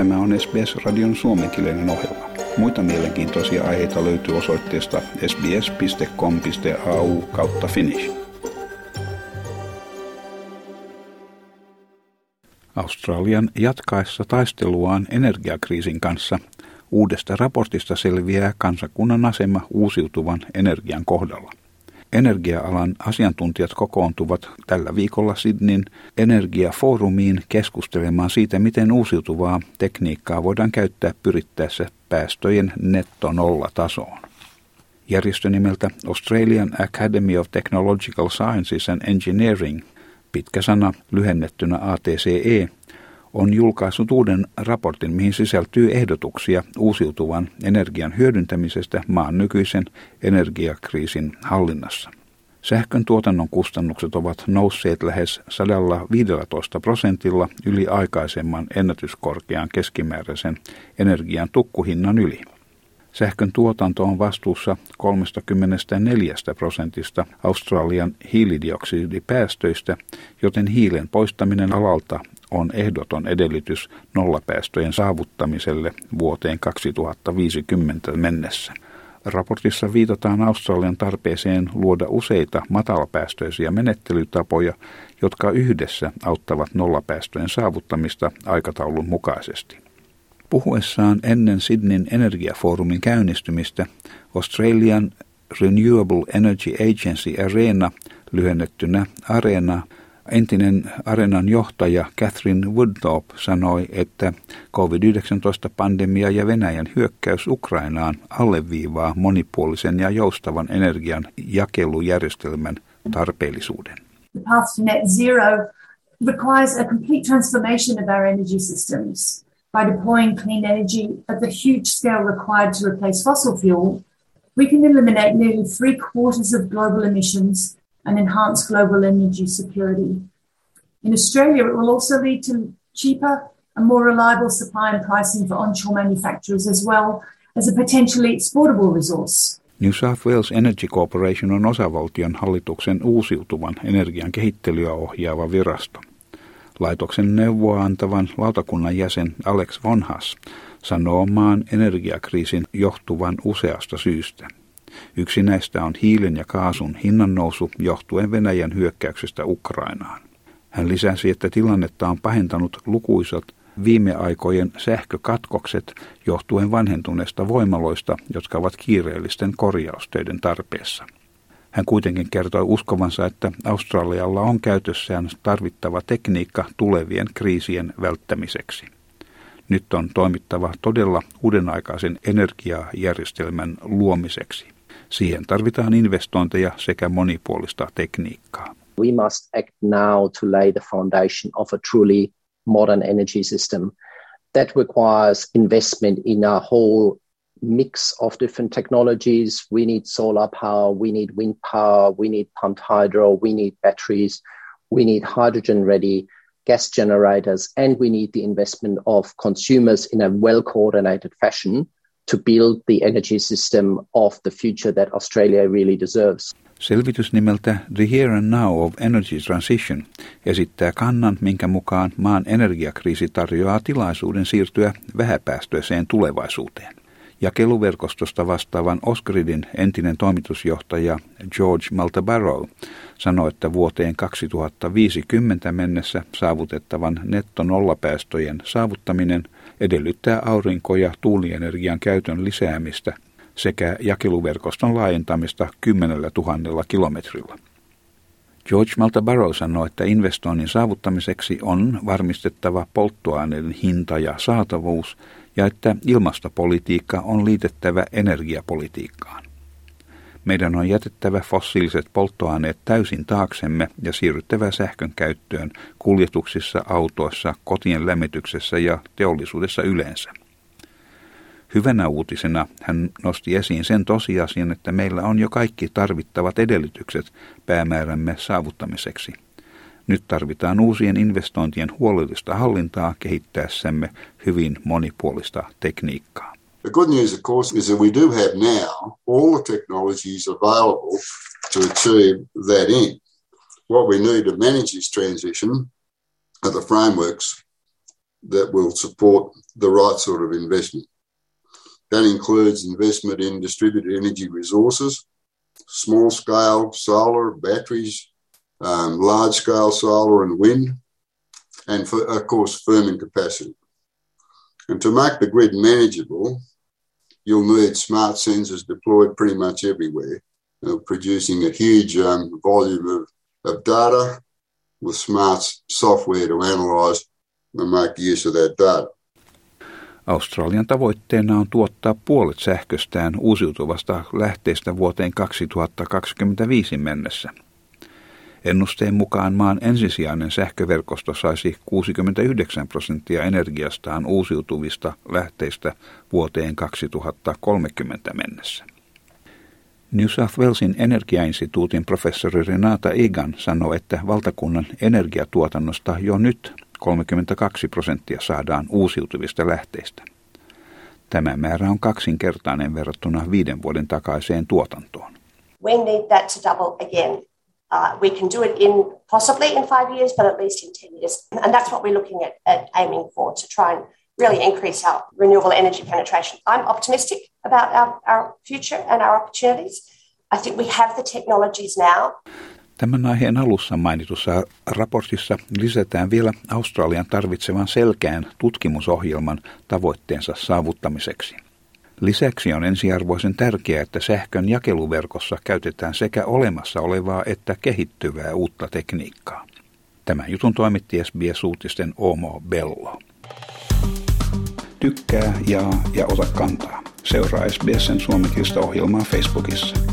Tämä on SBS-radion suomenkielinen ohjelma. Muita mielenkiintoisia aiheita löytyy osoitteesta sbs.com.au kautta finnish. Australian jatkaessa taisteluaan energiakriisin kanssa uudesta raportista selviää kansakunnan asema uusiutuvan energian kohdalla. Energia-alan asiantuntijat kokoontuvat tällä viikolla Sydneyn energiafoorumiin keskustelemaan siitä, miten uusiutuvaa tekniikkaa voidaan käyttää pyrittäessä päästöjen netto-nollatasoon. Järjestö nimeltä Australian Academy of Technological Sciences and Engineering, pitkä sana lyhennettynä ATCE, on julkaissut uuden raportin, mihin sisältyy ehdotuksia uusiutuvan energian hyödyntämisestä maan nykyisen energiakriisin hallinnassa. Sähkön tuotannon kustannukset ovat nousseet lähes 115 prosentilla yli aikaisemman ennätyskorkean keskimääräisen energian tukkuhinnan yli. Sähkön tuotanto on vastuussa 34 prosentista Australian hiilidioksidipäästöistä, joten hiilen poistaminen alalta on ehdoton edellytys nollapäästöjen saavuttamiselle vuoteen 2050 mennessä. Raportissa viitataan Australian tarpeeseen luoda useita matalapäästöisiä menettelytapoja, jotka yhdessä auttavat nollapäästöjen saavuttamista aikataulun mukaisesti. Puhuessaan ennen Sydneyn energiafoorumin käynnistymistä Australian Renewable Energy Agency Arena, lyhennettynä Arena, Entinen Arenan johtaja Catherine Woodthorpe sanoi, että COVID-19-pandemia ja Venäjän hyökkäys Ukrainaan alleviivaa monipuolisen ja joustavan energian jakelujärjestelmän tarpeellisuuden. The path to net zero requires a complete transformation of our energy systems. By deploying clean energy at the huge scale required to replace fossil fuel, we can eliminate nearly three quarters of global emissions and enhance global energy security. In Australia, it will also lead to cheaper and more reliable supply and pricing for onshore manufacturers as well as a potentially exportable resource. New South Wales Energy Corporation on osavaltion hallituksen uusiutuvan energian kehittelyä ohjaava virasto. Laitoksen neuvoa antavan lautakunnan jäsen Alex Vonhas sanoo maan energiakriisin johtuvan useasta syystä. Yksi näistä on hiilen ja kaasun hinnannousu johtuen Venäjän hyökkäyksestä Ukrainaan. Hän lisäsi, että tilannetta on pahentanut lukuisat viime aikojen sähkökatkokset johtuen vanhentuneista voimaloista, jotka ovat kiireellisten korjaustöiden tarpeessa. Hän kuitenkin kertoi uskovansa, että Australialla on käytössään tarvittava tekniikka tulevien kriisien välttämiseksi. Nyt on toimittava todella uudenaikaisen energiajärjestelmän luomiseksi. Siihen tarvitaan investointeja sekä monipuolista tekniikkaa. We must act now to lay the foundation of a truly modern energy system. That requires investment in a whole mix of different technologies. We need solar power, we need wind power, we need pumped hydro, we need batteries, we need hydrogen ready gas generators, and we need the investment of consumers in a well coordinated fashion to build the energy system of the future that Australia really deserves. Selvitys nimeltä The Here and Now of Energy Transition esittää kannan, minkä mukaan maan energiakriisi tarjoaa tilaisuuden siirtyä vähäpäästöiseen tulevaisuuteen. Jakeluverkostosta vastaavan Osgridin entinen toimitusjohtaja George Maltabarrow sanoi, että vuoteen 2050 mennessä saavutettavan netto-nollapäästöjen saavuttaminen edellyttää aurinko- ja tuulienergian käytön lisäämistä sekä jakeluverkoston laajentamista 10 000 kilometrillä. George Malta Barrow sanoi, että investoinnin saavuttamiseksi on varmistettava polttoaineiden hinta ja saatavuus ja että ilmastopolitiikka on liitettävä energiapolitiikkaan. Meidän on jätettävä fossiiliset polttoaineet täysin taaksemme ja siirryttävä sähkön käyttöön kuljetuksissa, autoissa, kotien lämmityksessä ja teollisuudessa yleensä. Hyvänä uutisena hän nosti esiin sen tosiasian, että meillä on jo kaikki tarvittavat edellytykset päämäärämme saavuttamiseksi. Nyt tarvitaan uusien investointien huolellista hallintaa kehittäessämme hyvin monipuolista tekniikkaa. The good news, of course, is that we do have now all the technologies available to achieve that end. What we need to manage this transition are the frameworks that will support the right sort of investment. That includes investment in distributed energy resources, small scale solar, batteries, um, large scale solar and wind, and for, of course, firming capacity. And to make the grid manageable, you'll need smart sensors deployed pretty much everywhere, producing a huge um, volume of, of data with smart software to analyse and make use of that data. Australian tavoitteena on tuottaa puolet sähköstään uusiutuvasta lähteestä vuoteen 2025 mennessä. Ennusteen mukaan maan ensisijainen sähköverkosto saisi 69 prosenttia energiastaan uusiutuvista lähteistä vuoteen 2030 mennessä. New South Walesin energiainstituutin professori Renata Egan sanoi, että valtakunnan energiatuotannosta jo nyt 32 prosenttia saadaan uusiutuvista lähteistä. Tämä määrä on kaksinkertainen verrattuna viiden vuoden takaiseen tuotantoon. We need that to double again. Uh, we can do it in possibly in five years, but at least in 10 years. And that's what we're looking at, at aiming for to try and really increase our renewable energy penetration. I'm optimistic about our, our future and our opportunities. I think we have the technologies now. Tämän aiheen alussa mainitussa raportissa lisätään vielä Australian tarvitsevan selkeän tutkimusohjelman tavoitteensa saavuttamiseksi. Lisäksi on ensiarvoisen tärkeää, että sähkön jakeluverkossa käytetään sekä olemassa olevaa että kehittyvää uutta tekniikkaa. Tämän jutun toimitti SBS-uutisten Omo Bello. Tykkää, jaa ja ota kantaa. Seuraa SBSn suomenkielistä ohjelmaa Facebookissa.